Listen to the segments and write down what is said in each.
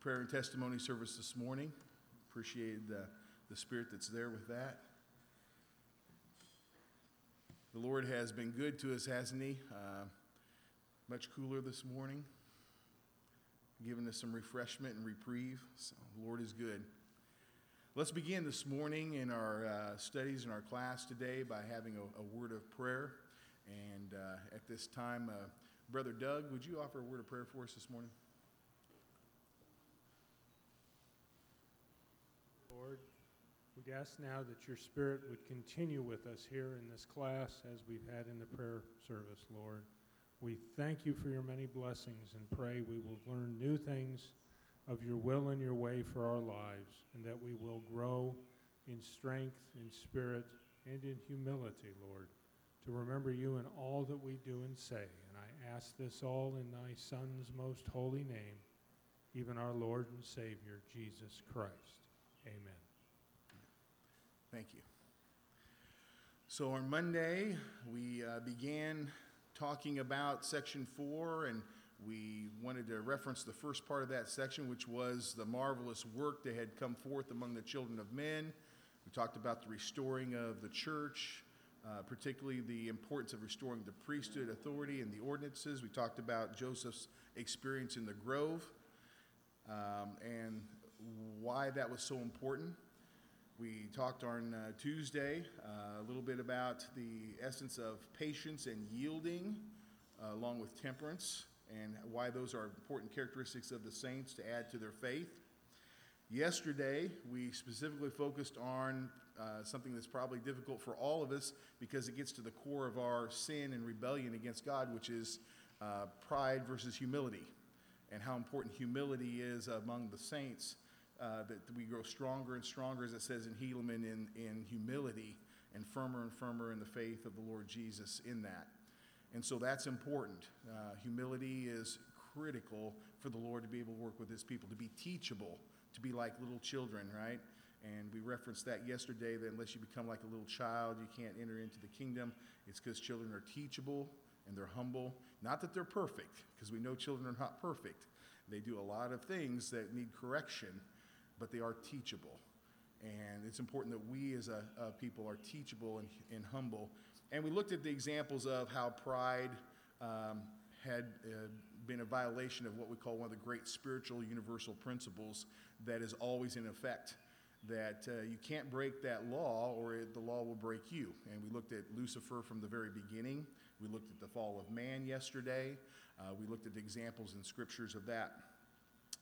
prayer and testimony service this morning. Appreciated the, the spirit that's there with that. The Lord has been good to us, hasn't He? Uh, much cooler this morning, giving us some refreshment and reprieve. So, the Lord is good. Let's begin this morning in our uh, studies in our class today by having a, a word of prayer. And uh, at this time, uh, Brother Doug, would you offer a word of prayer for us this morning? Lord, we ask now that your Spirit would continue with us here in this class as we've had in the prayer service, Lord. We thank you for your many blessings and pray we will learn new things of your will and your way for our lives, and that we will grow in strength, in spirit, and in humility, Lord, to remember you in all that we do and say. And I ask this all in thy Son's most holy name, even our Lord and Savior, Jesus Christ. Amen. Thank you. So on Monday, we uh, began talking about section four, and we wanted to reference the first part of that section, which was the marvelous work that had come forth among the children of men. We talked about the restoring of the church, uh, particularly the importance of restoring the priesthood authority and the ordinances. We talked about Joseph's experience in the grove um, and why that was so important. We talked on uh, Tuesday uh, a little bit about the essence of patience and yielding, uh, along with temperance, and why those are important characteristics of the saints to add to their faith. Yesterday, we specifically focused on uh, something that's probably difficult for all of us because it gets to the core of our sin and rebellion against God, which is uh, pride versus humility, and how important humility is among the saints uh, that we grow stronger and stronger, as it says in Helaman, in, in humility and firmer and firmer in the faith of the Lord Jesus in that. And so that's important. Uh, humility is critical for the Lord to be able to work with his people, to be teachable, to be like little children, right? And we referenced that yesterday that unless you become like a little child, you can't enter into the kingdom. It's because children are teachable and they're humble. Not that they're perfect, because we know children are not perfect. They do a lot of things that need correction but they are teachable. And it's important that we as a, a people are teachable and, and, humble. And we looked at the examples of how pride um, had uh, been a violation of what we call one of the great spiritual universal principles that is always in effect. That uh, you can't break that law or it, the law will break you. And we looked at Lucifer from the very beginning. We looked at the fall of man yesterday. Uh, we looked at the examples in scriptures of that.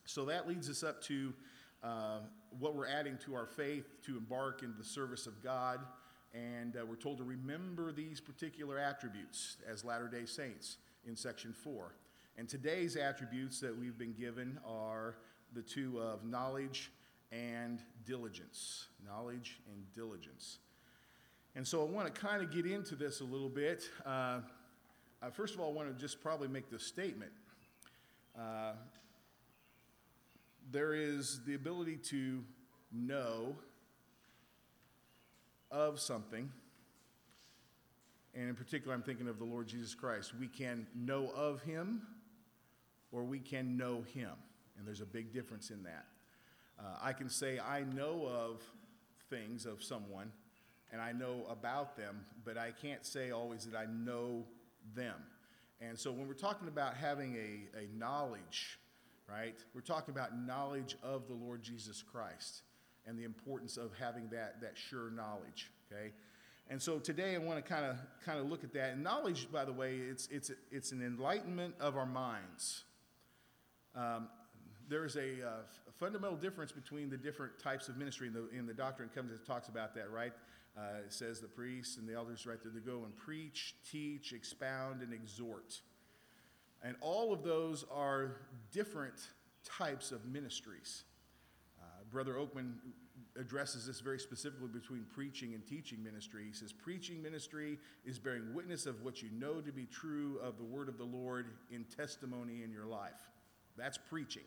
So that leads us up to uh, what we're adding to our faith to embark into the service of God. And uh, we're told to remember these particular attributes as Latter day Saints in section four. And today's attributes that we've been given are the two of knowledge and diligence. Knowledge and diligence. And so I want to kind of get into this a little bit. Uh, uh, first of all, I want to just probably make this statement. There is the ability to know of something. And in particular, I'm thinking of the Lord Jesus Christ. We can know of him or we can know him. And there's a big difference in that. Uh, I can say I know of things of someone and I know about them, but I can't say always that I know them. And so when we're talking about having a, a knowledge right? We're talking about knowledge of the Lord Jesus Christ and the importance of having that, that sure knowledge, okay? And so today I want to kind of kind of look at that. And knowledge, by the way, it's, it's, it's an enlightenment of our minds. Um, there's a, uh, a, fundamental difference between the different types of ministry. In the, in the Doctrine and Covenants it talks about that, right? Uh, it says the priests and the elders right there to go and preach, teach, expound, and exhort. And all of those are different types of ministries. Uh, Brother Oakman addresses this very specifically between preaching and teaching ministry. He says, Preaching ministry is bearing witness of what you know to be true of the word of the Lord in testimony in your life. That's preaching.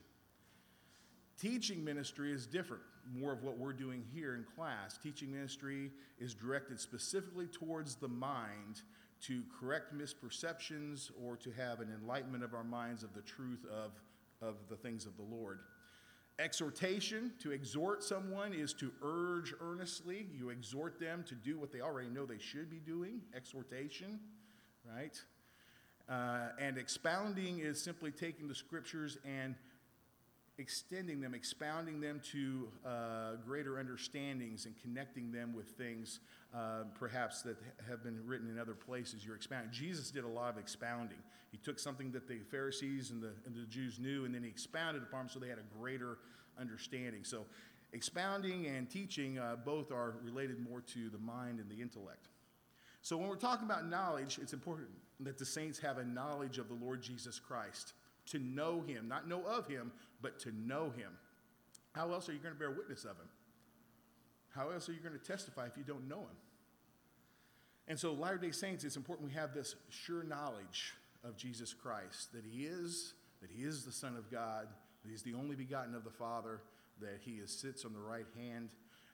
Teaching ministry is different, more of what we're doing here in class. Teaching ministry is directed specifically towards the mind to correct misperceptions or to have an enlightenment of our minds of the truth of, of the things of the Lord. Exhortation, to exhort someone, is to urge earnestly. You exhort them to do what they already know they should be doing. Exhortation, right? Uh, and expounding is simply taking the scriptures and extending them, expounding them to uh, greater understandings and connecting them with things uh, perhaps that have been written in other places. You're expounding. Jesus did a lot of expounding. He took something that the Pharisees and the, and the Jews knew, and then he expounded upon them so they had a greater understanding. So, expounding and teaching uh, both are related more to the mind and the intellect. So, when we're talking about knowledge, it's important that the saints have a knowledge of the Lord Jesus Christ, to know him, not know of him, but to know him. How else are you going to bear witness of him? How else are you going to testify if you don't know him? And so, Latter day Saints, it's important we have this sure knowledge of Jesus Christ that he is, that he is the Son of God, that he's the only begotten of the Father, that he is, sits on the right hand,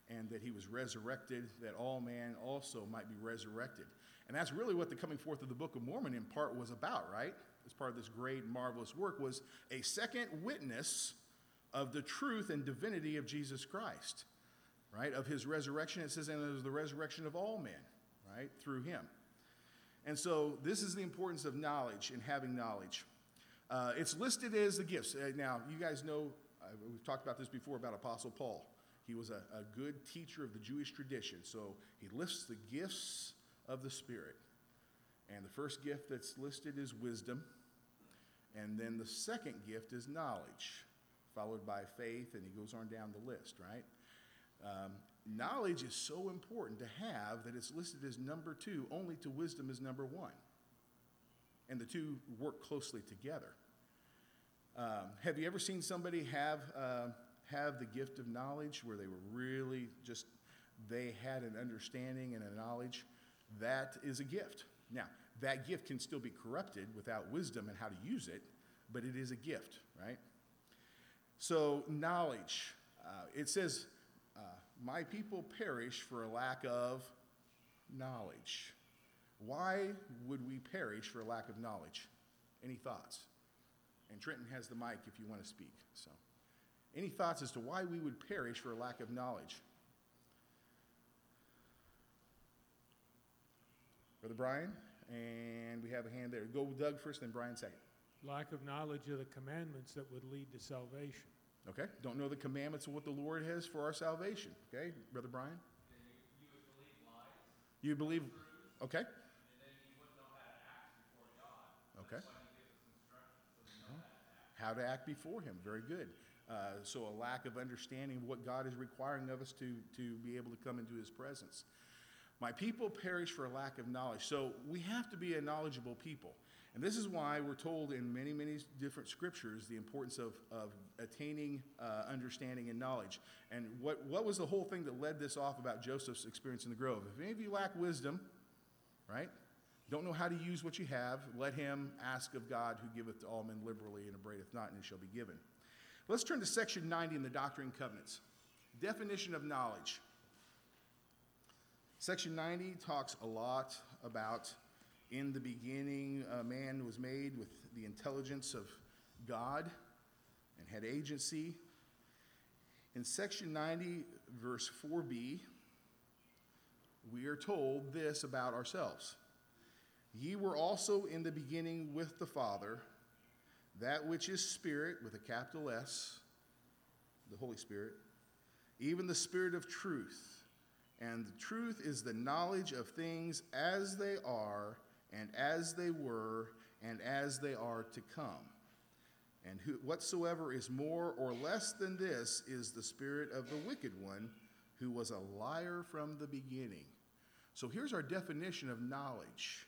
and that he was resurrected, that all man also might be resurrected. And that's really what the coming forth of the Book of Mormon in part was about, right? As part of this great, marvelous work, was a second witness of the truth and divinity of Jesus Christ, right? Of his resurrection. It says, and of the resurrection of all men, right? Through him. And so this is the importance of knowledge and having knowledge. Uh, it's listed as the gifts. Uh, now, you guys know, uh, we've talked about this before about Apostle Paul. He was a, a good teacher of the Jewish tradition. So he lists the gifts of the Spirit. And the first gift that's listed is wisdom. And then the second gift is knowledge, followed by faith, and he goes on down the list, right? Um, knowledge is so important to have that it's listed as number two, only to wisdom is number one. And the two work closely together. Um, have you ever seen somebody have, uh, have the gift of knowledge where they were really just, they had an understanding and a knowledge? That is a gift. Now, that gift can still be corrupted without wisdom and how to use it, but it is a gift, right? So, knowledge. Uh, it says, uh, My people perish for a lack of knowledge. Why would we perish for a lack of knowledge? Any thoughts? And Trenton has the mic if you want to speak. So, any thoughts as to why we would perish for a lack of knowledge? Brother Brian, and we have a hand there. Go Doug first, then Brian second. Lack of knowledge of the commandments that would lead to salvation. Okay? Don't know the commandments of what the Lord has for our salvation. Okay, Brother Brian? You would believe lies, You believe, okay? and then you wouldn't know how to act before God. Okay. That's why He gives us instructions so we know that. How to act before Him. Very good. Uh, so, a lack of understanding of what God is requiring of us to, to be able to come into His presence. My people perish for a lack of knowledge. So, we have to be a knowledgeable people. And this is why we're told in many, many different scriptures the importance of, of attaining uh, understanding and knowledge. And what, what was the whole thing that led this off about Joseph's experience in the grove? If any of you lack wisdom, right? Don't know how to use what you have, let him ask of God who giveth to all men liberally and upbraideth not, and it shall be given. Let's turn to section 90 in the Doctrine and Covenants. Definition of knowledge. Section 90 talks a lot about in the beginning, man was made with the intelligence of God and had agency. In section 90, verse 4b, we are told this about ourselves Ye were also in the beginning with the Father, that which is Spirit, with a capital S, the Holy Spirit, even the Spirit of truth. And the truth is the knowledge of things as they are and as they were, and as they are to come. And who, whatsoever is more or less than this is the spirit of the wicked one, who was a liar from the beginning. So here's our definition of knowledge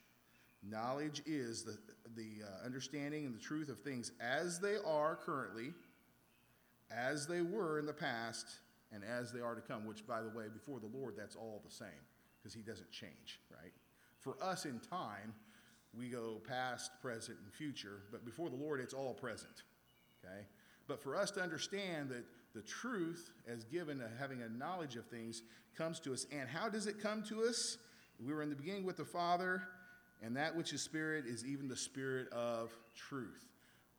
knowledge is the, the uh, understanding and the truth of things as they are currently, as they were in the past, and as they are to come, which, by the way, before the Lord, that's all the same, because He doesn't change, right? For us in time, we go past, present, and future, but before the Lord, it's all present. Okay? But for us to understand that the truth, as given, a, having a knowledge of things, comes to us. And how does it come to us? We were in the beginning with the Father, and that which is spirit is even the spirit of truth.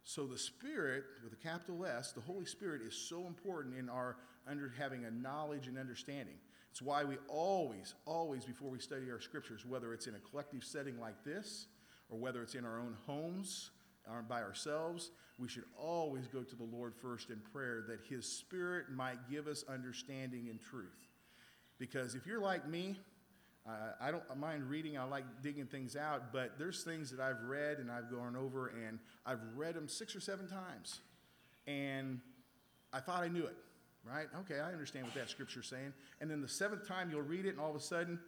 So the Spirit, with a capital S, the Holy Spirit is so important in our under having a knowledge and understanding. It's why we always, always, before we study our scriptures, whether it's in a collective setting like this, or whether it's in our own homes, or by ourselves, we should always go to the Lord first in prayer that His Spirit might give us understanding and truth. Because if you're like me, uh, I don't mind reading, I like digging things out, but there's things that I've read and I've gone over and I've read them six or seven times. And I thought I knew it, right? Okay, I understand what that scripture's saying. And then the seventh time you'll read it, and all of a sudden,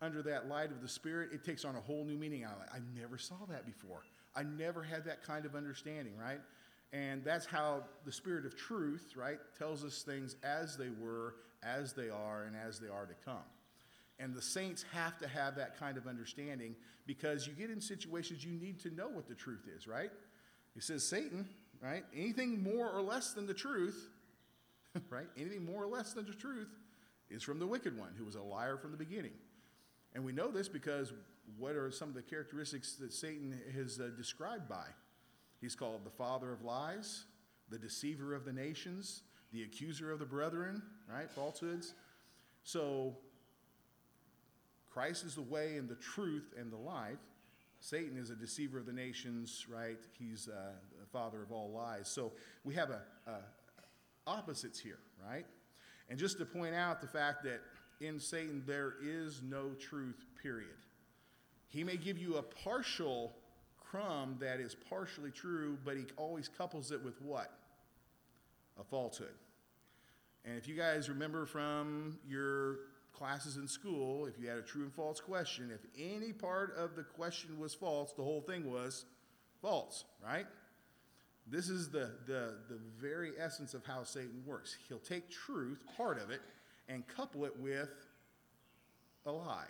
under that light of the Spirit, it takes on a whole new meaning. I, I never saw that before. I never had that kind of understanding, right? And that's how the Spirit of truth, right, tells us things as they were, as they are, and as they are to come. And the saints have to have that kind of understanding because you get in situations you need to know what the truth is, right? He says, Satan, right? Anything more or less than the truth, right? Anything more or less than the truth is from the wicked one who was a liar from the beginning. And we know this because what are some of the characteristics that Satan is uh, described by? He's called the father of lies, the deceiver of the nations, the accuser of the brethren, right? Falsehoods. So Christ is the way and the truth and the life. Satan is a deceiver of the nations, right? He's uh, the father of all lies. So we have a, a opposites here, right? And just to point out the fact that in Satan there is no truth, period. He may give you a partial crumb that is partially true, but he always couples it with what? A falsehood. And if you guys remember from your classes in school, if you had a true and false question, if any part of the question was false, the whole thing was false, right? This is the, the, the very essence of how Satan works. He'll take truth, part of it, and couple it with a lie.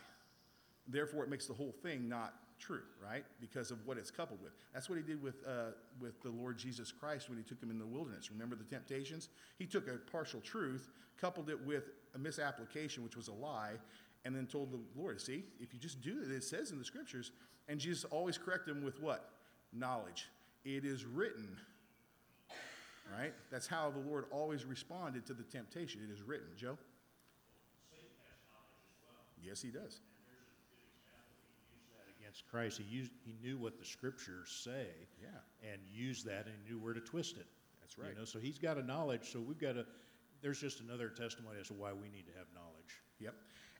Therefore, it makes the whole thing not true, right? Because of what it's coupled with. That's what he did with, uh, with the Lord Jesus Christ when he took him in the wilderness. Remember the temptations? He took a partial truth, coupled it with a misapplication, which was a lie, and then told the Lord, see, if you just do it, it says in the scriptures, and Jesus always corrected him with what? Knowledge. It is written, right? That's how the Lord always responded to the temptation. It is written. Joe? Yes, he does. that against Christ. He used, he knew what the scriptures say. Yeah. And used that and knew where to twist it. That's right. You know, so he's got a knowledge, so we've got to, there's just another testimony as to why we need to have knowledge. Yep.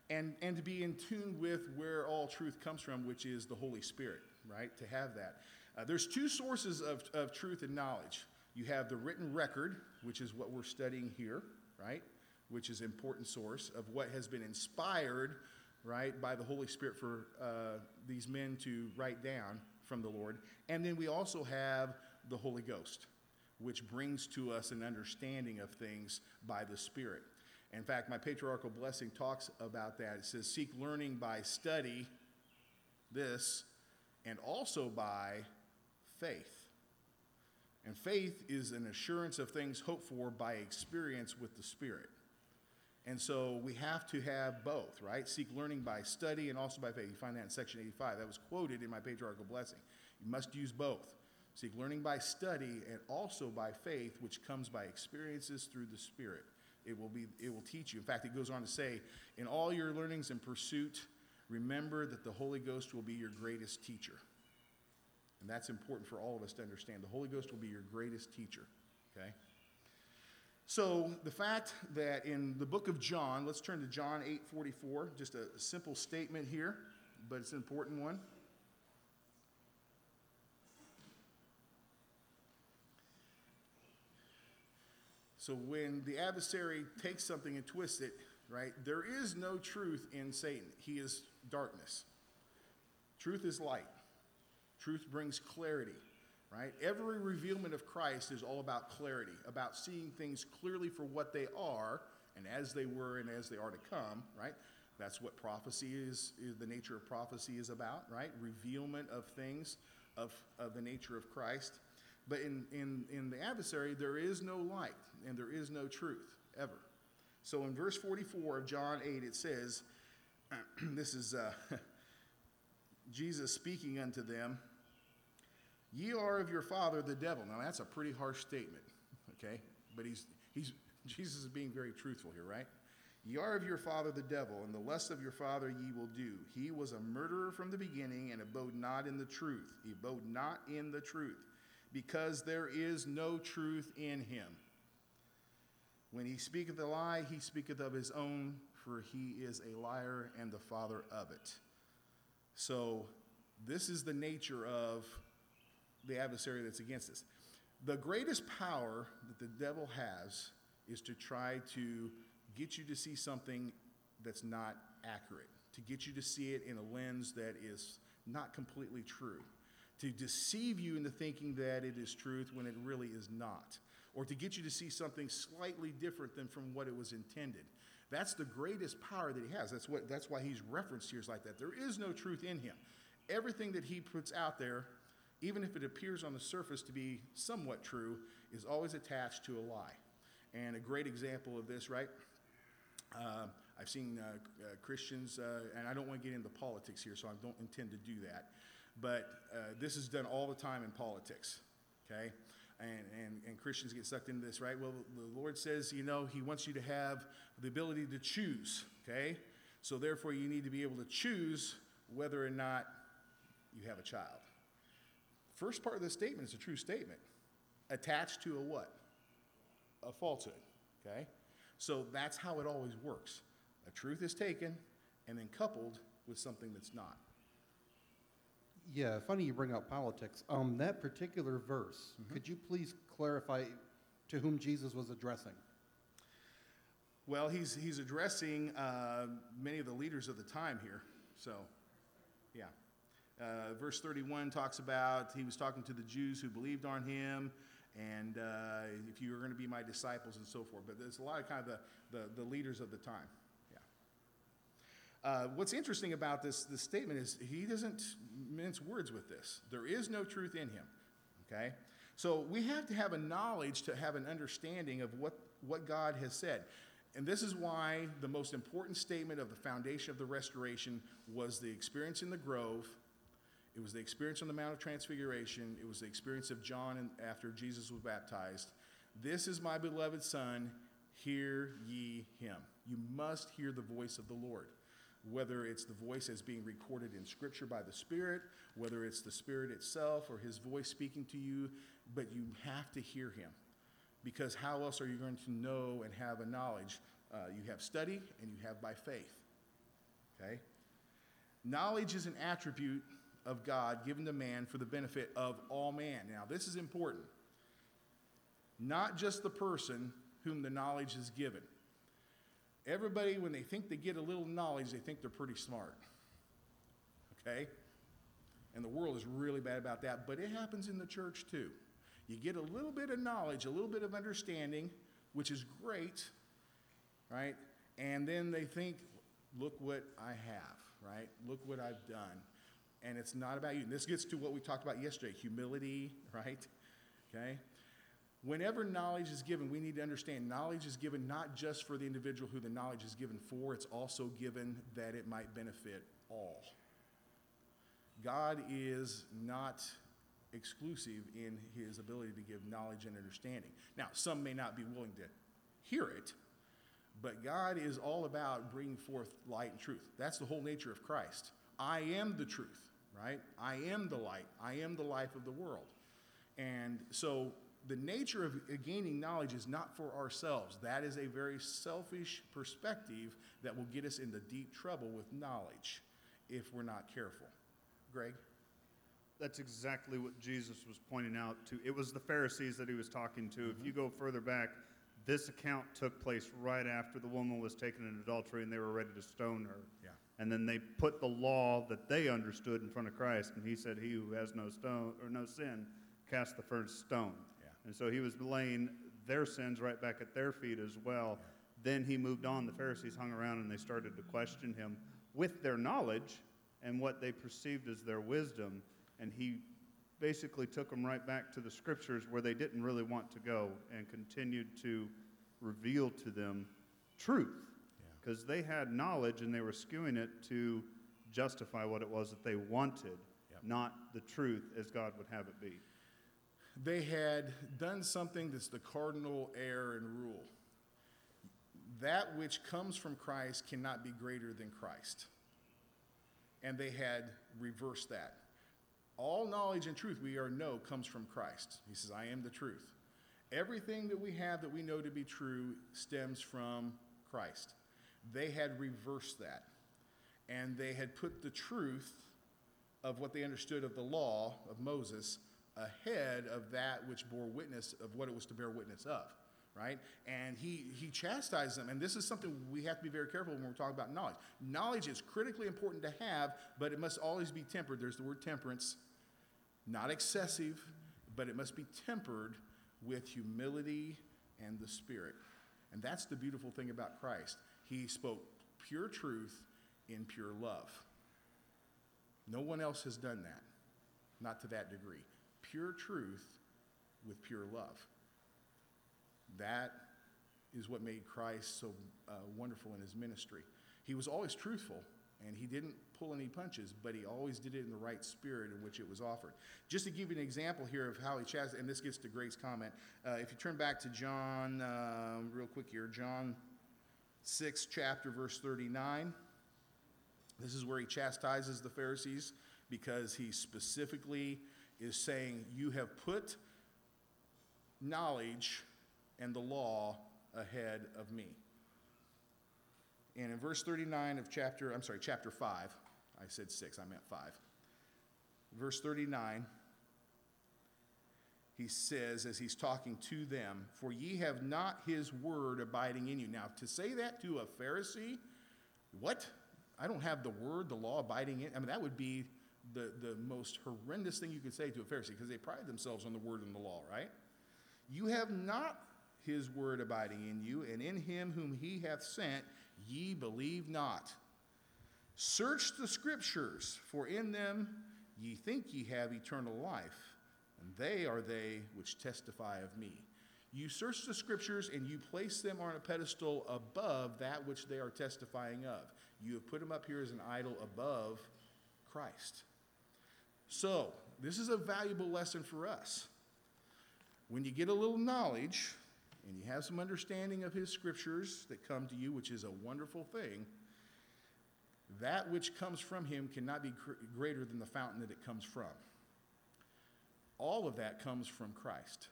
And, and to be in tune with where all truth comes from, which is the Holy Spirit, right? To have that. Uh, there's two sources of, of truth and knowledge. You have the written record, which is what we're studying here, right? Which is an important source of what has been inspired, right, by the Holy Spirit for uh, these men to write down from the Lord. And then we also have the Holy Ghost, which brings to us an understanding of things by the Spirit. In fact, my patriarchal blessing talks about that. It says, Seek learning by study, this, and also by faith. And faith is an assurance of things hoped for by experience with the Spirit. And so we have to have both, right? Seek learning by study and also by faith. You find that in section 85. That was quoted in my patriarchal blessing. You must use both. Seek learning by study and also by faith, which comes by experiences through the Spirit. It will, be, it will teach you. In fact, it goes on to say, in all your learnings and pursuit, remember that the Holy Ghost will be your greatest teacher. And that's important for all of us to understand. The Holy Ghost will be your greatest teacher, okay? So the fact that in the book of John, let's turn to John 8:44, just a simple statement here, but it's an important one. So when the adversary takes something and twists it, right, there is no truth in Satan. He is darkness. Truth is light. Truth brings clarity, right? Every revealment of Christ is all about clarity, about seeing things clearly for what they are and as they were and as they are to come, right? That's what prophecy is, is the nature of prophecy is about, right? Revealment of things of, of the nature of Christ. But in, in, in the adversary, there is no light and there is no truth ever. So in verse 44 of John 8, it says, this is uh, Jesus speaking unto them. Ye are of your father the devil. Now that's a pretty harsh statement, okay? But he's, he's, Jesus is being very truthful here, right? Ye are of your father the devil, and the lust of your father ye will do. He was a murderer from the beginning and abode not in the truth. He abode not in the truth, because there is no truth in him. When he speaketh a lie, he speaketh of his own, for he is a liar and the father of it. So, this is the nature of the adversary that's against us. The greatest power that the devil has is to try to get you to see something that's not accurate, to get you to see it in a lens that is not completely true, to deceive you into thinking that it is truth when it really is not, or to get you to see something slightly different than from what it was intended. That's the greatest power that he has. That's, what, that's why he's referenced here like that. There is no truth in him. Everything that he puts out there, even if it appears on the surface to be somewhat true, is always attached to a lie. And a great example of this, right? Uh, I've seen uh, uh, Christians, uh, and I don't want to get into politics here, so I don't intend to do that. But uh, this is done all the time in politics, okay? And, and, and Christians get sucked into this, right? Well, the Lord says, you know, He wants you to have the ability to choose, okay? So therefore, you need to be able to choose whether or not you have a child. First part of the statement is a true statement, attached to a what? A falsehood, okay? So that's how it always works. A truth is taken and then coupled with something that's not. Yeah, funny you bring up politics. Um, that particular verse, could you please clarify to whom Jesus was addressing? Well, he's, he's addressing uh, many of the leaders of the time here. So, yeah. Uh, verse 31 talks about he was talking to the Jews who believed on him, and uh, if you are going to be my disciples and so forth. But there's a lot of kind of the, the, the leaders of the time. Uh, what's interesting about this, this statement is he doesn't mince words with this. There is no truth in him. Okay? So we have to have a knowledge to have an understanding of what, what God has said. And this is why the most important statement of the foundation of the restoration was the experience in the grove. It was the experience on the Mount of Transfiguration. It was the experience of John after Jesus was baptized. This is my beloved Son, hear ye him. You must hear the voice of the Lord. Whether it's the voice as being recorded in Scripture by the Spirit, whether it's the Spirit itself or his voice speaking to you, but you have to hear him. Because how else are you going to know and have a knowledge? Uh, you have study and you have by faith. Okay? Knowledge is an attribute of God given to man for the benefit of all man. Now, this is important. Not just the person whom the knowledge is given. Everybody, when they think they get a little knowledge, they think they're pretty smart. Okay? And the world is really bad about that, but it happens in the church too. You get a little bit of knowledge, a little bit of understanding, which is great, right? And then they think, look what I have, right? Look what I've done. And it's not about you. And this gets to what we talked about yesterday humility, right? Okay? Whenever knowledge is given, we need to understand knowledge is given not just for the individual who the knowledge is given for, it's also given that it might benefit all. God is not exclusive in his ability to give knowledge and understanding. Now, some may not be willing to hear it, but God is all about bringing forth light and truth. That's the whole nature of Christ. I am the truth, right? I am the light. I am the life of the world. And so the nature of gaining knowledge is not for ourselves. That is a very selfish perspective that will get us into deep trouble with knowledge if we're not careful. Greg? That's exactly what Jesus was pointing out to. It was the Pharisees that he was talking to. If you go further back, this account took place right after the woman was taken in adultery and they were ready to stone her. Yeah. And then they put the law that they understood in front of Christ, and he said, "He who has no stone or no sin, cast the first stone." Yeah. And so he was laying their sins right back at their feet as well. Then he moved on. The Pharisees hung around and they started to question him with their knowledge and what they perceived as their wisdom. And he basically took them right back to the scriptures where they didn't really want to go and continued to reveal to them truth. Because they had knowledge and they were skewing it to justify what it was that they wanted, Yep. not the truth as God would have it be. They had done something that's the cardinal error and rule. That which comes from Christ cannot be greater than Christ. And they had reversed that. All knowledge and truth we are know comes from Christ. He says, I am the truth. Everything that we have that we know to be true stems from Christ. They had reversed that. And they had put the truth of what they understood of the law of Moses ahead of that which bore witness of what it was to bear witness of, right? And he, he chastised them. And this is something we have to be very careful when we're talking about knowledge. Knowledge is critically important to have, but it must always be tempered. There's the word temperance, not excessive, but it must be tempered with humility and the Spirit. And that's the beautiful thing about Christ. He spoke pure truth in pure love. No one else has done that, not to that degree. Pure truth with pure love. That is what made Christ so uh, wonderful in his ministry. He was always truthful, and he didn't pull any punches, but he always did it in the right spirit in which it was offered. Just to give you an example here of how he chastised, and this gets to Grace's comment. Uh, if you turn back to John, uh, real quick here, John 6, chapter, verse 39. This is where he chastises the Pharisees because he specifically is saying, You have put knowledge and the law ahead of me. And in verse 39 of chapter, I'm sorry, chapter 5, I said 6, I meant 5. Verse 39, he says, as he's talking to them, For ye have not his word abiding in you. Now, to say that to a Pharisee, what? I don't have the word, the law abiding in. I mean, that would be the, the most horrendous thing you could say to a Pharisee because they pride themselves on the word and the law, right? You have not his word abiding in you, and in him whom he hath sent ye believe not. Search the scriptures, for in them ye think ye have eternal life, and they are they which testify of me. You search the scriptures and you place them on a pedestal above that which they are testifying of. You have put them up here as an idol above Christ. So, this is a valuable lesson for us. When you get a little knowledge and you have some understanding of his scriptures that come to you, which is a wonderful thing, that which comes from him cannot be gr- greater than the fountain that it comes from. All of that comes from Christ,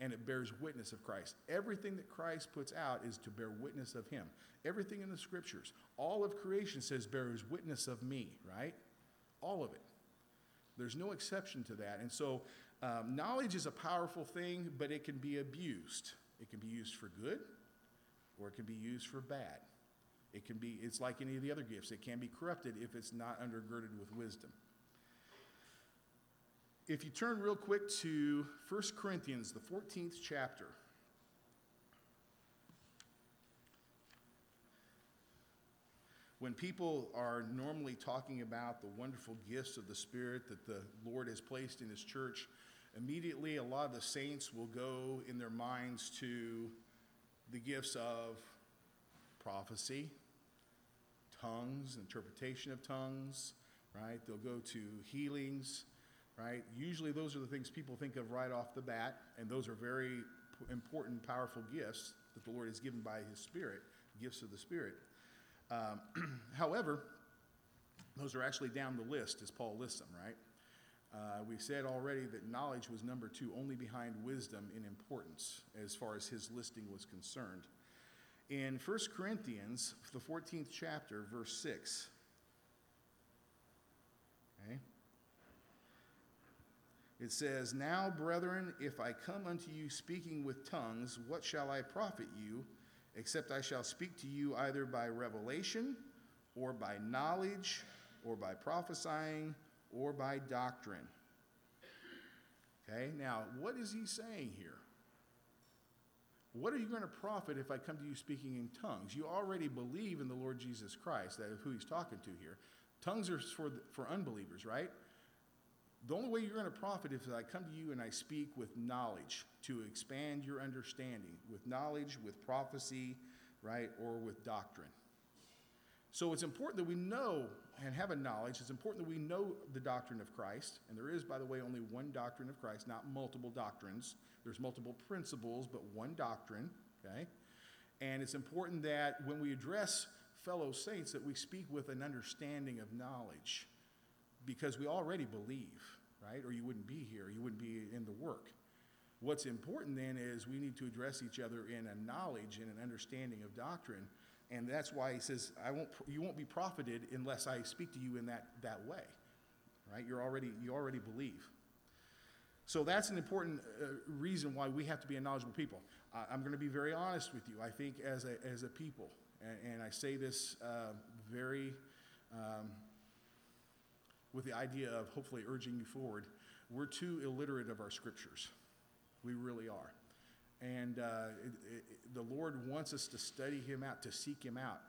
and it bears witness of Christ. Everything that Christ puts out is to bear witness of him. Everything in the scriptures, all of creation says bears witness of me, right? All of it. There's no exception to that. And so, um, knowledge is a powerful thing, but it can be abused. It can be used for good, or it can be used for bad. It can be, it's like any of the other gifts. It can be corrupted if it's not undergirded with wisdom. If you turn real quick to 1 Corinthians, the 14th chapter. When people are normally talking about the wonderful gifts of the Spirit that the Lord has placed in His church, immediately a lot of the saints will go in their minds to the gifts of prophecy, tongues, interpretation of tongues, right? They'll go to healings, right? Usually those are the things people think of right off the bat, and those are very important, powerful gifts that the Lord has given by His Spirit, gifts of the Spirit. Um, however, those are actually down the list as Paul lists them, right? Uh, we said already that knowledge was number two, only behind wisdom in importance as far as his listing was concerned. In 1 Corinthians, the 14th chapter, verse 6, okay, it says, Now, brethren, if I come unto you speaking with tongues, what shall I profit you, except I shall speak to you either by revelation, or by knowledge, or by prophesying, or by doctrine? Okay, now, what is he saying here? What are you going to profit if I come to you speaking in tongues? You already believe in the Lord Jesus Christ, that is who he's talking to here. Tongues are for, the, for unbelievers, right? The only way you're going to profit is if I come to you and I speak with knowledge to expand your understanding, with knowledge, with prophecy, right, or with doctrine. So it's important that we know and have a knowledge. It's important that we know the doctrine of Christ. And there is, by the way, only one doctrine of Christ, not multiple doctrines. There's multiple principles, but one doctrine, okay? And it's important that when we address fellow saints that we speak with an understanding of knowledge because we already believe, right? Or you wouldn't be here, you wouldn't be in the work. What's important then is we need to address each other in a knowledge and an understanding of doctrine. And that's why he says, I won't, you won't be profited unless I speak to you in that, that way, right? You're already, you already believe. So that's an important uh, reason why we have to be a knowledgeable people. I'm going to be very honest with you. I think as a, as a people, and, and I say this uh, very um, with the idea of hopefully urging you forward, we're too illiterate of our scriptures. We really are. And uh, it, it, the Lord wants us to study Him out, to seek Him out.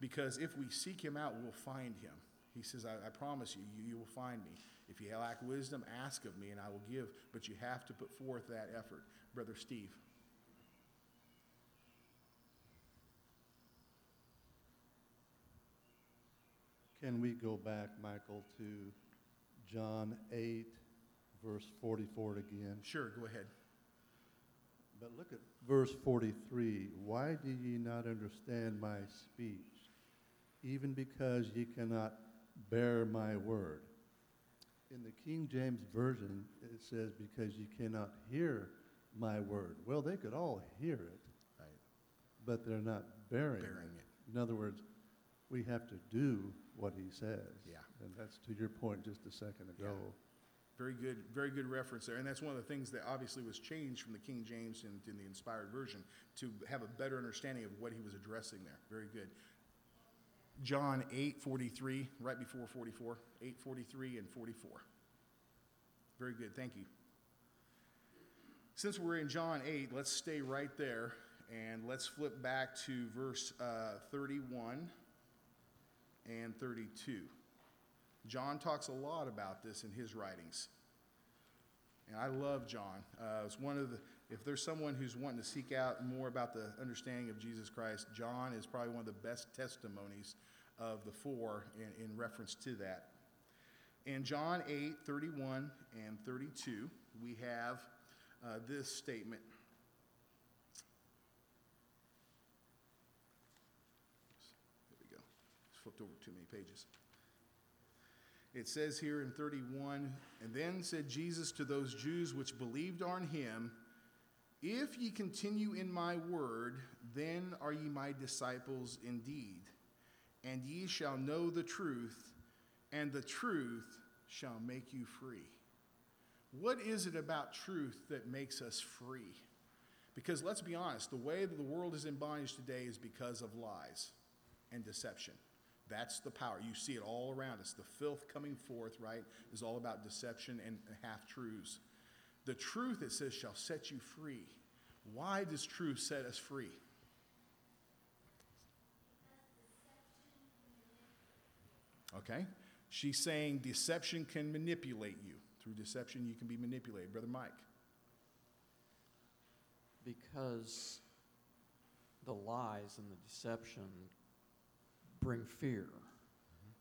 Because if we seek Him out, we'll find Him. He says, I, I promise you, you, you will find me. If you lack wisdom, ask of me, and I will give. But you have to put forth that effort. Brother Steve. Can we go back, Michael, to John 8, verse 44 again? Sure, go ahead. But look at verse 43. Why do ye not understand my speech? Even because ye cannot bear my word. In the King James Version, it says, because ye cannot hear my word. Well, they could all hear it, Right. but they're not bearing, Bearing it. In other words, we have to do what he says. Yeah. And that's to your point just a second ago. Very good, very good reference there. And that's one of the things that obviously was changed from the King James and in the inspired version to have a better understanding of what he was addressing there. Very good. John 8 43, right before 44, 8 43 and 44. Very good, thank you. Since we're in John 8, let's stay right there and let's flip back to verse uh, 31 and 32. John talks a lot about this in his writings. And I love John. Uh, it's one of the, if there's someone who's wanting to seek out more about the understanding of Jesus Christ, John is probably one of the best testimonies of the four in, in reference to that. In John 8, 31 and 32, we have uh, this statement. There we go. Just flipped over too many pages. It says here in 31, and then said Jesus to those Jews which believed on him, If ye continue in my word, then are ye my disciples indeed, and ye shall know the truth, and the truth shall make you free. What is it about truth that makes us free? Because let's be honest, the way that the world is in bondage today is because of lies and deception. That's the power. You see it all around us. The filth coming forth, right, is all about deception and half truths. The truth, it says, shall set you free. Why does truth set us free? Okay? She's saying deception can manipulate you. Through deception, you can be manipulated. Brother Mike. because the lies and the deception bring fear.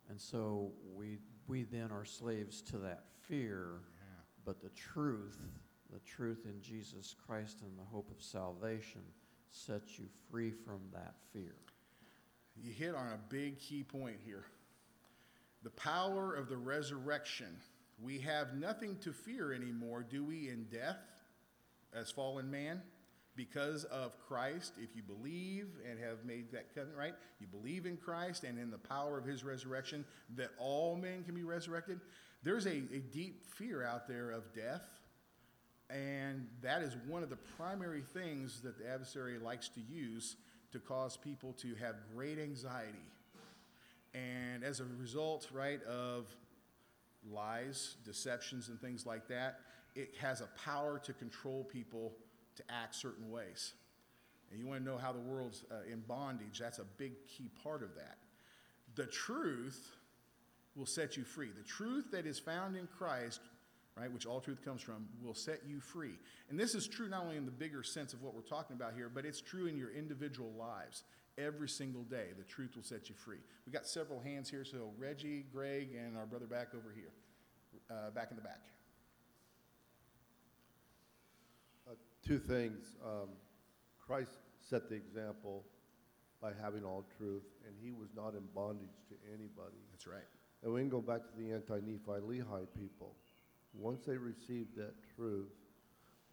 And so we, we then are slaves to that fear, but the truth, the truth in Jesus Christ and the hope of salvation sets you free from that fear. You hit on a big key point here. The power of the resurrection. We have nothing to fear anymore, do we, in death as fallen man? Because of Christ, if you believe and have made that covenant, right? You believe in Christ and in the power of his resurrection that all men can be resurrected. There's a, a deep fear out there of death, and that is one of the primary things that the adversary likes to use to cause people to have great anxiety. And as a result, right, of lies, deceptions, and things like that, it has a power to control people to act certain ways. And you want to know how the world's uh, in bondage, that's a big key part of that. The truth will set you free. The truth that is found in Christ right, which all truth comes from, will set you free. And this is true not only in the bigger sense of what we're talking about here, but it's true in your individual lives. Every single day, the truth will set you free. We got several hands here, so Reggie, Greg, and our brother back over here, uh, back in the back. Uh, Two things. Um, Christ set the example by having all truth, and he was not in bondage to anybody. That's right. And we can go back to the anti-Nephi Lehi people. Once they received that truth,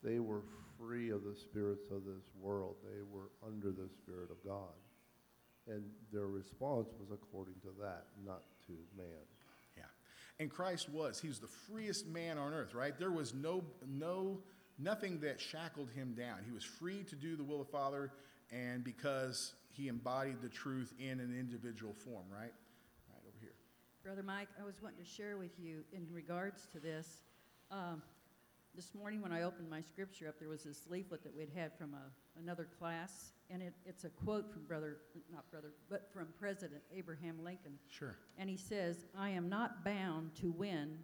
they were free of the spirits of this world. They were under the Spirit of God. And their response was according to that, not to man. Yeah. And Christ was. He was the freest man on earth, right? There was no, no, nothing that shackled him down. He was free to do the will of the Father, and because he embodied the truth in an individual form, right? Right over here. Brother Mike, I was wanting to share with you in regards to this. Um, this morning, when I opened my scripture up, there was this leaflet that we'd had from a, another class, and it, it's a quote from brother, not brother, but from President Abraham Lincoln. Sure. And he says, I am not bound to win,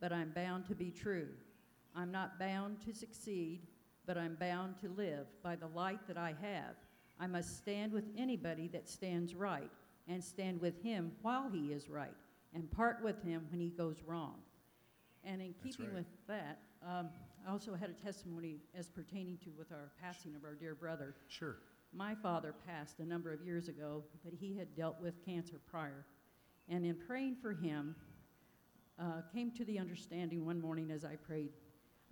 but I'm bound to be true. I'm not bound to succeed, but I'm bound to live by the light that I have. I must stand with anybody that stands right, and stand with him while he is right, and part with him when he goes wrong. And in keeping right. with that, um, I also had a testimony as pertaining to with our passing of our dear brother. Sure. My father passed a number of years ago, but he had dealt with cancer prior. And in praying for him, uh, came to the understanding one morning as I prayed.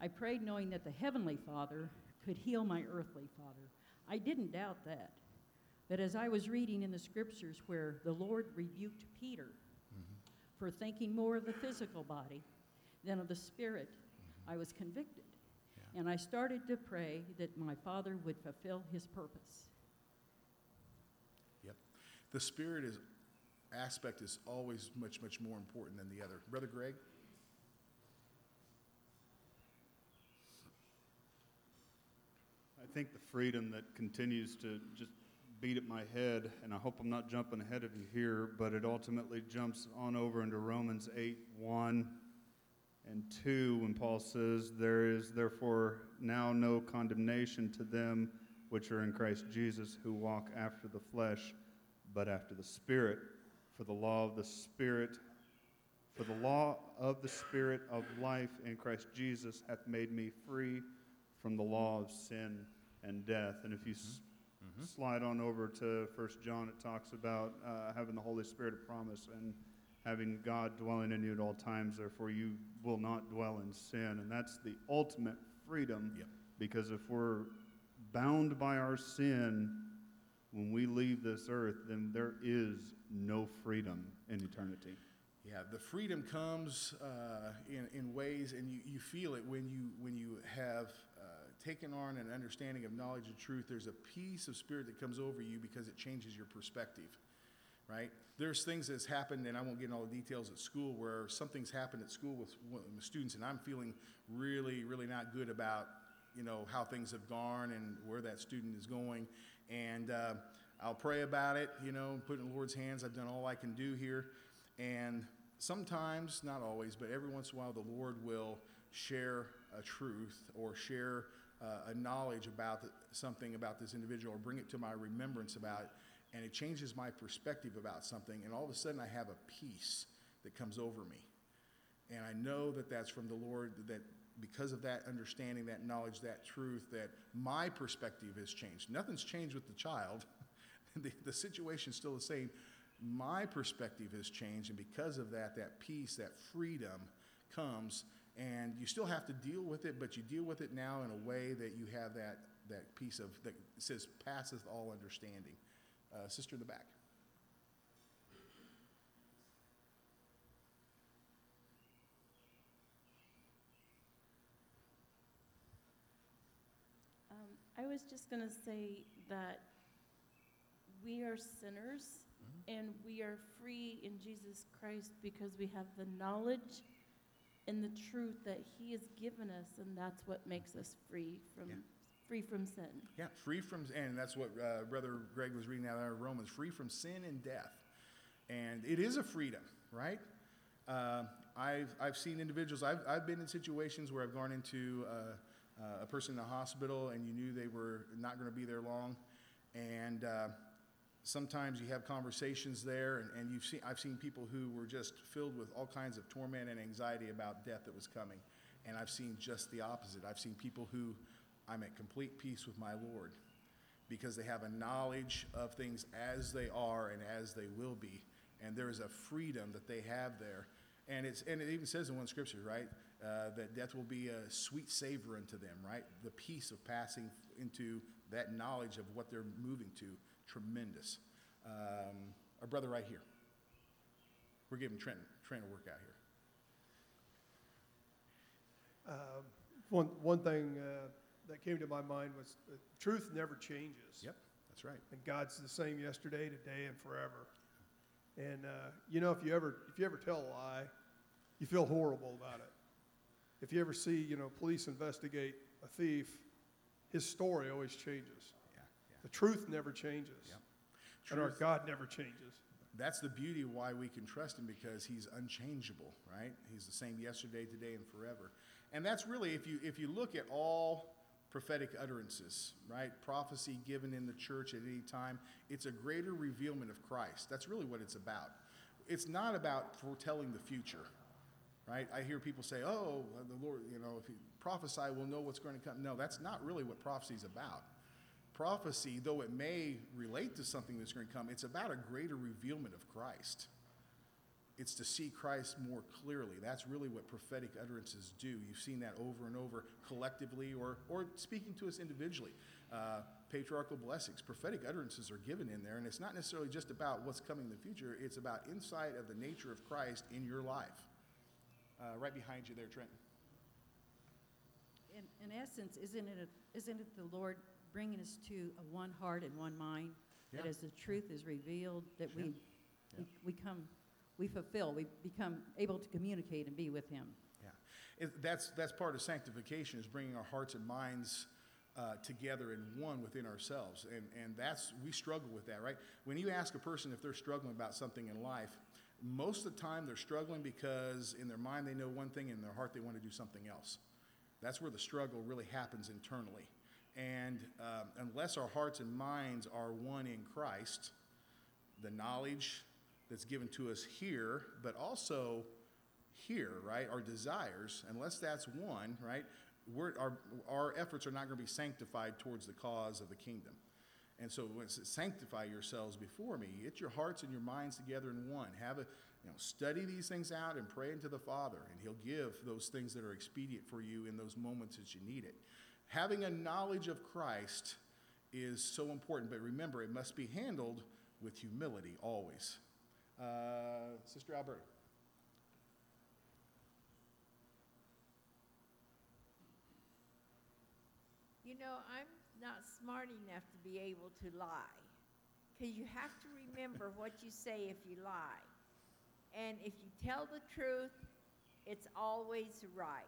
I prayed knowing that the Heavenly Father could heal my earthly father. I didn't doubt that. But as I was reading in the scriptures where the Lord rebuked Peter for thinking more of the physical body than of the spirit, I was convicted. Yeah. And I started to pray that my father would fulfill his purpose. Yep. The spirit is aspect is always much, much more important than the other. Brother Greg? Think the freedom that continues to just beat at my head, and I hope I'm not jumping ahead of you here, but it ultimately jumps on over into Romans 8 1 and 2 when Paul says, There is therefore now no condemnation to them which are in Christ Jesus, who walk after the flesh, but after the Spirit. For the law of the Spirit for the law of the Spirit of life in Christ Jesus hath made me free from the law of sin and death. And if you s- slide on over to First John, it talks about uh, having the Holy Spirit of promise and having God dwelling in you at all times. Therefore, you will not dwell in sin, and that's the ultimate freedom. Yep. Because if we're bound by our sin when we leave this earth, then there is no freedom in eternity. Yeah, the freedom comes uh, in, in ways, and you, you feel it when you, when you have taken on an understanding of knowledge and truth. There's a peace of spirit that comes over you because it changes your perspective, right? There's things that's happened, and I won't get into all the details at school, where something's happened at school with, with students, and I'm feeling really, really not good about, you know, how things have gone and where that student is going. And uh, I'll pray about it, you know, put it in the Lord's hands. I've done all I can do here. And sometimes, not always, but every once in a while, the Lord will share a truth or share uh, a knowledge about the, something about this individual or bring it to my remembrance about it. And it changes my perspective about something. And all of a sudden, I have a peace that comes over me. And I know that that's from the Lord, that because of that understanding, that knowledge, that truth, that my perspective has changed. Nothing's changed with the child, the, the situation's still the same. My perspective has changed, and because of that, that peace, that freedom comes. And you still have to deal with it, but you deal with it now in a way that you have that, that peace of, that says, passeth all understanding. Uh, sister in the back. Um, I was just going to say that we are sinners and we are free in Jesus Christ because we have the knowledge and the truth that He has given us, and that's what makes us free from Yeah. free from sin. Yeah, free from, sin and that's what uh, Brother Greg was reading out of Romans free from sin and death. And it is a freedom, right? Uh, I've, I've seen individuals, I've, I've been in situations where I've gone into uh, uh, a person in the hospital and you knew they were not going to be there long. And uh, sometimes you have conversations there, and, and you've seen, I've seen people who were just filled with all kinds of torment and anxiety about death that was coming. And I've seen just the opposite. I've seen people who I'm at complete peace with my Lord because they have a knowledge of things as they are and as they will be. And there is a freedom that they have there. And, it's, and it even says in one scripture, right, uh, that death will be a sweet savor unto them, right? The peace of passing into that knowledge of what they're moving to, tremendous. Um, our brother right here. We're giving Trent, Trent a workout here. Um, One, one thing uh, that came to my mind was that truth never changes. Yep, that's right. And God's the same yesterday, today, and forever. And uh, you know, if you ever if you ever tell a lie, you feel horrible about it. If you ever see, you know, police investigate a thief, his story always changes. The truth never changes. Yep. And our God never changes. That's the beauty of why we can trust him because he's unchangeable, right? He's the same yesterday, today, and forever. And that's really, if you, if you look at all prophetic utterances, right? Prophecy given in the church at any time, it's a greater revealment of Christ. That's really what it's about. It's not about foretelling the future, right? I hear people say, oh, the Lord, you know, if you prophesy, we'll know what's going to come. No, that's not really what prophecy is about prophecy, though it may relate to something that's going to come, it's about a greater revealment of Christ. It's to see Christ more clearly. That's really what prophetic utterances do. You've seen that over and over collectively or, or speaking to us individually. Uh, patriarchal blessings, prophetic utterances are given in there, and it's not necessarily just about what's coming in the future, it's about insight of the nature of Christ in your life. Uh, right behind you there, Trenton. In, in essence, isn't it, a- isn't it the Lord bringing us to a one heart and one mind? That as the truth is revealed, that Sure. we, Yeah. we, we come, we fulfill, we become able to communicate and be with Him. Yeah, it, that's, that's part of sanctification is bringing our hearts and minds uh, together in one within ourselves. And, and that's, we struggle with that, right? When you ask a person if they're struggling about something in life, most of the time they're struggling because in their mind they know one thing, and in their heart they want to do something else. That's where the struggle really happens internally. And um, unless our hearts and minds are one in Christ, the knowledge that's given to us here, but also here, right? Our desires, unless that's one, right? Our, our efforts are not going to be sanctified towards the cause of the kingdom. And so when it says sanctify yourselves before me, get your hearts and your minds together in one. Have a, you know, study these things out and pray into the Father, and He'll give those things that are expedient for you in those moments that you need it. Having a knowledge of Christ is so important, but remember, it must be handled with humility always. Uh, Sister Alberta. You know, I'm not smart enough to be able to lie. Because you have to remember what you say if you lie. And if you tell the truth, it's always right.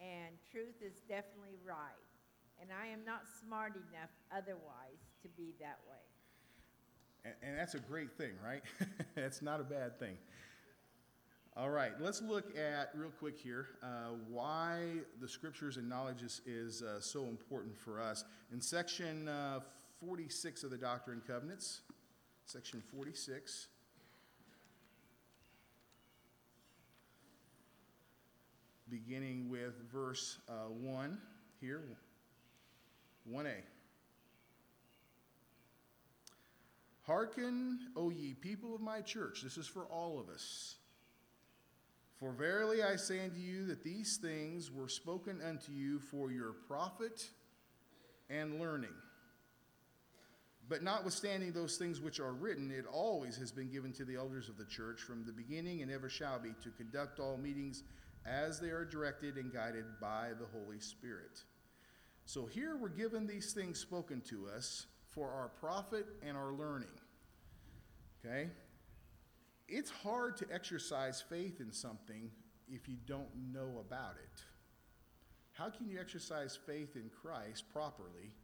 And truth is definitely right. And I am not smart enough otherwise to be that way. And, and that's a great thing, right? that's not a bad thing. All right, let's look at, real quick here, uh, why the scriptures and knowledge is, is uh, so important for us. In section uh, 46 of the Doctrine and Covenants, section 46, beginning with verse uh, 1 here, 1a. Hearken, O ye people of my church. This is for all of us. For verily I say unto you that these things were spoken unto you for your profit and learning. But notwithstanding those things which are written, it always has been given to the elders of the church from the beginning and ever shall be to conduct all meetings as they are directed and guided by the Holy Spirit. So here we're given these things spoken to us for our profit and our learning. Okay? It's hard to exercise faith in something if you don't know about it. How can you exercise faith in Christ properly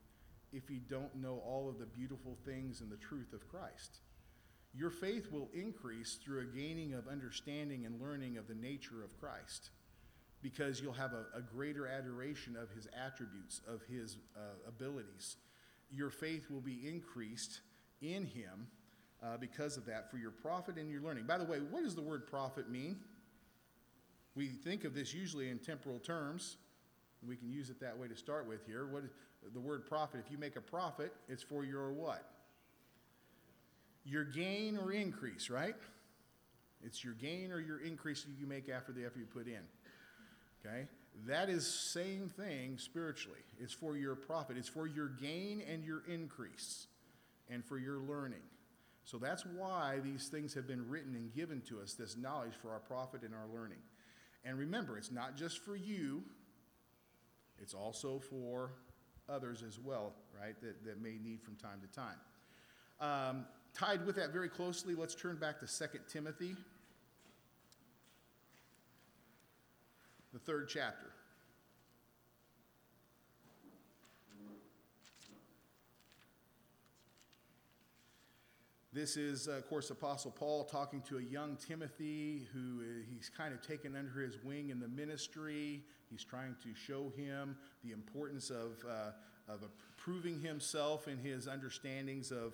if you don't know all of the beautiful things and the truth of Christ? Your faith will increase through a gaining of understanding and learning of the nature of Christ because you'll have a, a greater adoration of his attributes, of his uh, abilities. Your faith will be increased in him uh, because of that for your profit and your learning. By the way, what does the word profit mean? We think of this usually in temporal terms. We can use it that way to start with here. What the word profit? If you make a profit, it's for your what? Your gain or increase, right? It's your gain or your increase you make after the effort you put in. Okay? That is same thing spiritually. It's for your profit. It's for your gain and your increase and for your learning. So that's why these things have been written and given to us, this knowledge for our profit and our learning. And remember, it's not just for you, it's also for others as well, right, that, that may need from time to time. Um, tied with that very closely, let's turn back to 2 Timothy, the third chapter. This is, of course, Apostle Paul talking to a young Timothy who uh, he's kind of taken under his wing in the ministry. He's trying to show him the importance of, uh, of proving himself in his understandings of,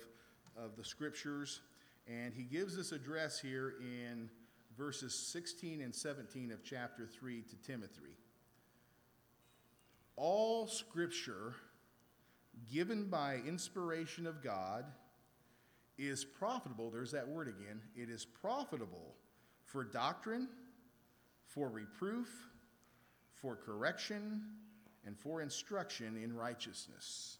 of the scriptures. And he gives this address here in verses 16 and 17 of chapter 3 to Timothy. All scripture given by inspiration of God is profitable, there's that word again, it is profitable for doctrine, for reproof, for correction, and for instruction in righteousness,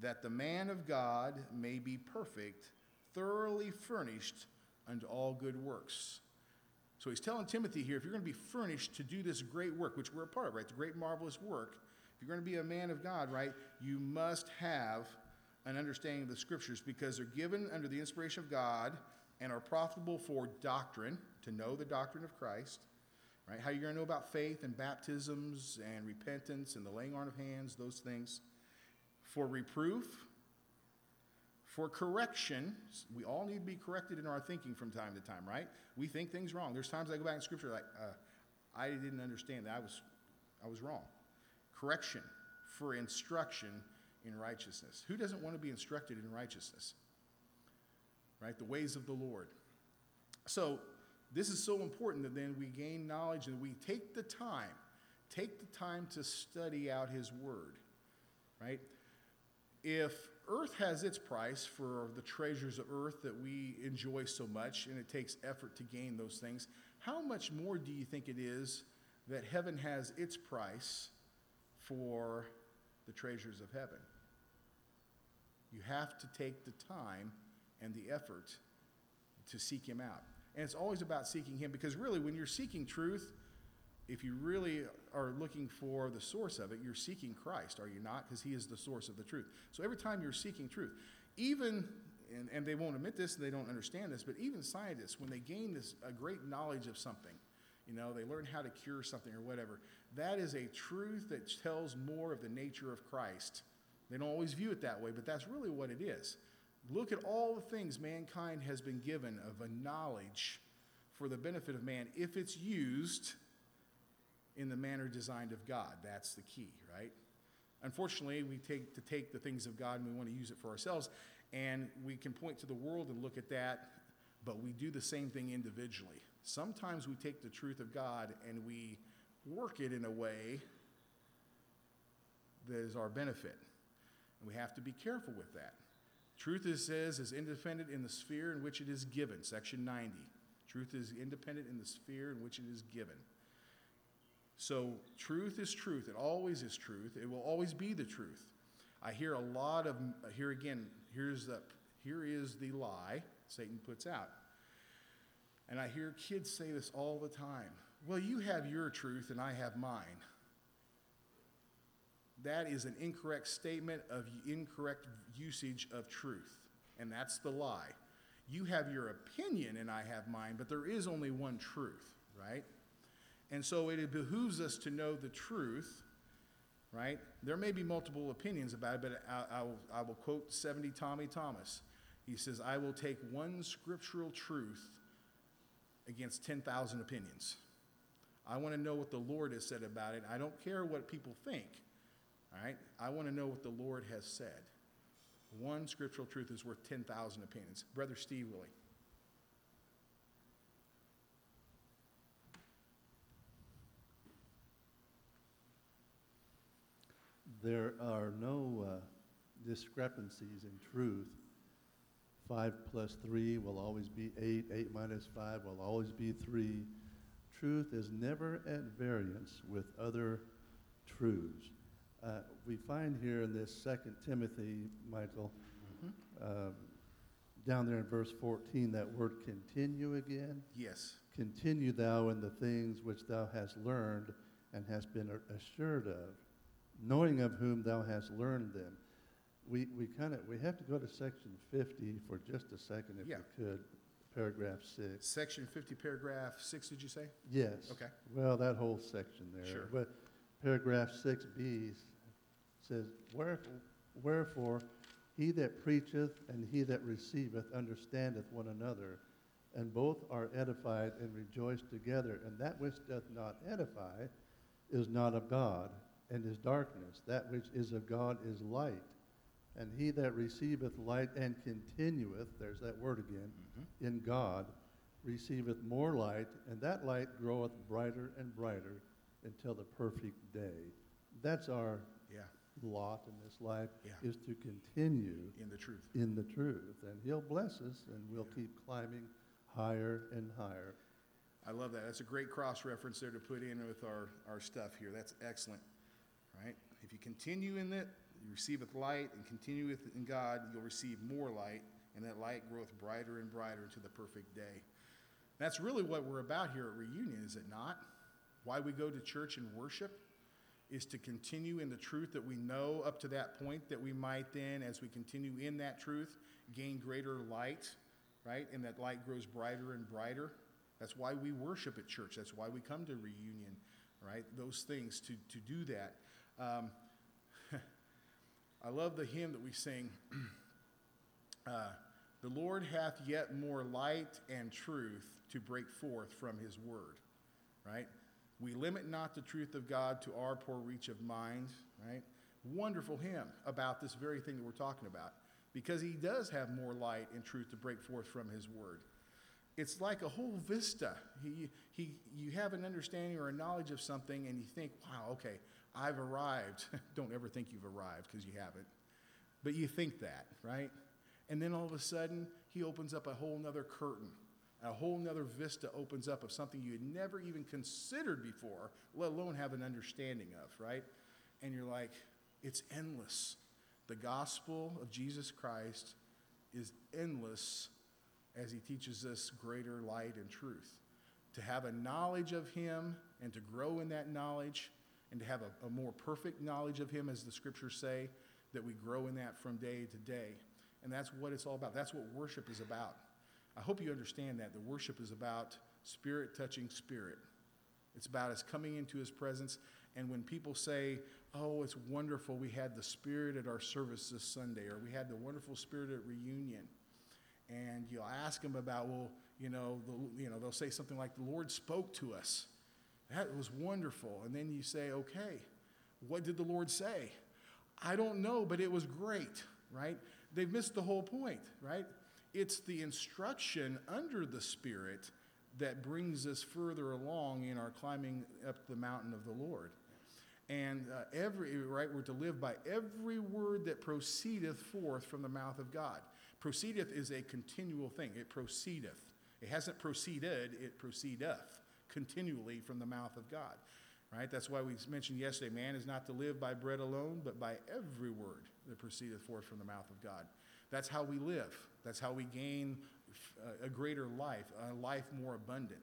that the man of God may be perfect, thoroughly furnished unto all good works. So he's telling Timothy here if you're going to be furnished to do this great work, which we're a part of, right? The great, marvelous work, if you're going to be a man of God, right, you must have an understanding of the scriptures because they're given under the inspiration of God and are profitable for doctrine, to know the doctrine of Christ, right? How you're going to know about faith and baptisms and repentance and the laying on of hands, those things. For reproof, for correction. We all need to be corrected in our thinking from time to time, right? We think things wrong. There's times I go back in scripture like, uh, I didn't understand that. I was, I was wrong. Correction, for instruction in righteousness. Who doesn't want to be instructed in righteousness? Right? The ways of the Lord. So, this is so important that then we gain knowledge and we take the time, take the time to study out His Word. Right? If earth has its price for the treasures of earth that we enjoy so much, and it takes effort to gain those things, how much more do you think it is that heaven has its price for the treasures of heaven? You have to take the time and the effort to seek Him out. And it's always about seeking Him because, really, when you're seeking truth, if you really are looking for the source of it, you're seeking Christ, are you not? Because He is the source of the truth. So every time you're seeking truth, even, and, and they won't admit this, they don't understand this, but even scientists, when they gain this a great knowledge of something, you know, they learn how to cure something or whatever, that is a truth that tells more of the nature of Christ they don't always view it that way, but that's really what it is. Look at all the things mankind has been given of a knowledge for the benefit of man if it's used in the manner designed of God. That's the key, right? Unfortunately, we take to take the things of God and we want to use it for ourselves, and we can point to the world and look at that, but we do the same thing individually. Sometimes we take the truth of God and we work it in a way that is our benefit. And we have to be careful with that. Truth, it says, is independent in the sphere in which it is given, section 90. Truth is independent in the sphere in which it is given. So, truth is truth. It always is truth. It will always be the truth. I hear a lot of, here again, here's the, here is the lie Satan puts out. And I hear kids say this all the time. Well, you have your truth and I have mine that is an incorrect statement of incorrect usage of truth. And that's the lie. You have your opinion and I have mine, but there is only one truth, right? And so it behooves us to know the truth, right? There may be multiple opinions about it, but I, I, will, I will quote 70 Tommy Thomas. He says, I will take one scriptural truth against 10,000 opinions. I want to know what the Lord has said about it. I don't care what people think. All right? I want to know what the Lord has said. One scriptural truth is worth 10,000 opinions. Brother Steve Willie. There are no uh, discrepancies in truth. Five plus three will always be eight, eight minus five will always be three. Truth is never at variance with other truths. Uh, we find here in this Second Timothy, Michael, uh, down there in verse 14, that word continue again. Yes. Continue thou in the things which thou hast learned and hast been assured of, knowing of whom thou hast learned them. We, we kind of, we have to go to section 50 for just a second, if Yeah. we could, paragraph 6. Section 50, paragraph 6, did you say? Yes. Okay. Well, that whole section there. Sure. But paragraph six B says, Wherefore, wherefore he that preacheth and he that receiveth understandeth one another, and both are edified and rejoice together. And that which doth not edify is not of God, and is darkness. That which is of God is light. And he that receiveth light and continueth, there's that word again, Mm-hmm. in God, receiveth more light, and that light groweth brighter and brighter until the perfect day. That's our Yeah, lot in this life, Yeah. is to continue in the truth. in the truth. And he'll bless us, and we'll keep climbing higher and higher. I love that. That's a great cross reference there to put in with our, our stuff here. That's excellent. Right? If you continue in it, you receiveth light, and continue in God, you'll receive more light, and that light groweth brighter and brighter to the perfect day. That's really what we're about here at Reunion, is it not? Why we go to church and worship is to continue in the truth that we know up to that point that we might then, as we continue in that truth, gain greater light, right? And that light grows brighter and brighter. That's why we worship at church. That's why we come to reunion, right? Those things to, to do that. Um, I love the hymn that we sing. uh, the Lord hath yet more light and truth to break forth from his word, right? We limit not the truth of God to our poor reach of mind, right? Wonderful hymn about this very thing that we're talking about because he does have more light and truth to break forth from his word. It's like a whole vista. He, he, you have an understanding or a knowledge of something and you think, wow, okay, I've arrived. Don't ever think you've arrived because you haven't. But you think that, right? And then all of a sudden, he opens up a whole nother curtain. A whole nother vista opens up of something you had never even considered before, let alone have an understanding of, right? And you're like, it's endless. The gospel of Jesus Christ is endless as he teaches us greater light and truth. To have a knowledge of him and to grow in that knowledge and to have a, a more perfect knowledge of him, as the scriptures say, that we grow in that from day to day. And that's what it's all about. That's what worship is about. I hope you understand that. The worship is about spirit touching spirit. It's about us coming into his presence. And when people say, oh, it's wonderful, we had the spirit at our service this Sunday, or we had the wonderful spirit at reunion, and you'll ask them about, well, you know, the, you know, they'll say something like, the Lord spoke to us. That was wonderful. And then you say, okay, what did the Lord say? I don't know, but it was great, right? They've missed the whole point, right? It's the instruction under the Spirit that brings us further along in our climbing up the mountain of the Lord. And uh, every, right, we're to live by every word that proceedeth forth from the mouth of God. Proceedeth is a continual thing, it proceedeth. It hasn't proceeded, it proceedeth continually from the mouth of God. Right? That's why we mentioned yesterday man is not to live by bread alone, but by every word that proceedeth forth from the mouth of God. That's how we live. That's how we gain uh, a greater life, a life more abundant.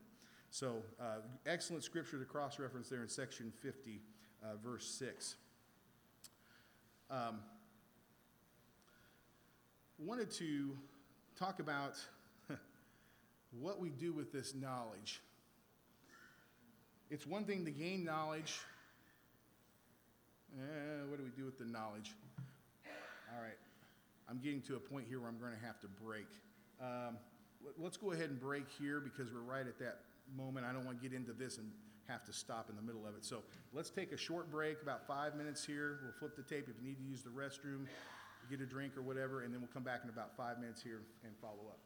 So, uh, excellent scripture to cross reference there in section 50, uh, verse 6. Um, wanted to talk about what we do with this knowledge. It's one thing to gain knowledge. Eh, what do we do with the knowledge? All right. I'm getting to a point here where I'm going to have to break. Um, let- Let's go ahead and break here because we're right at that moment. I don't want to get into this and have to stop in the middle of it. So let's take a short break, about five minutes here. We'll flip the tape if you need to use the restroom, get a drink or whatever, and then we'll come back in about five minutes here and follow up.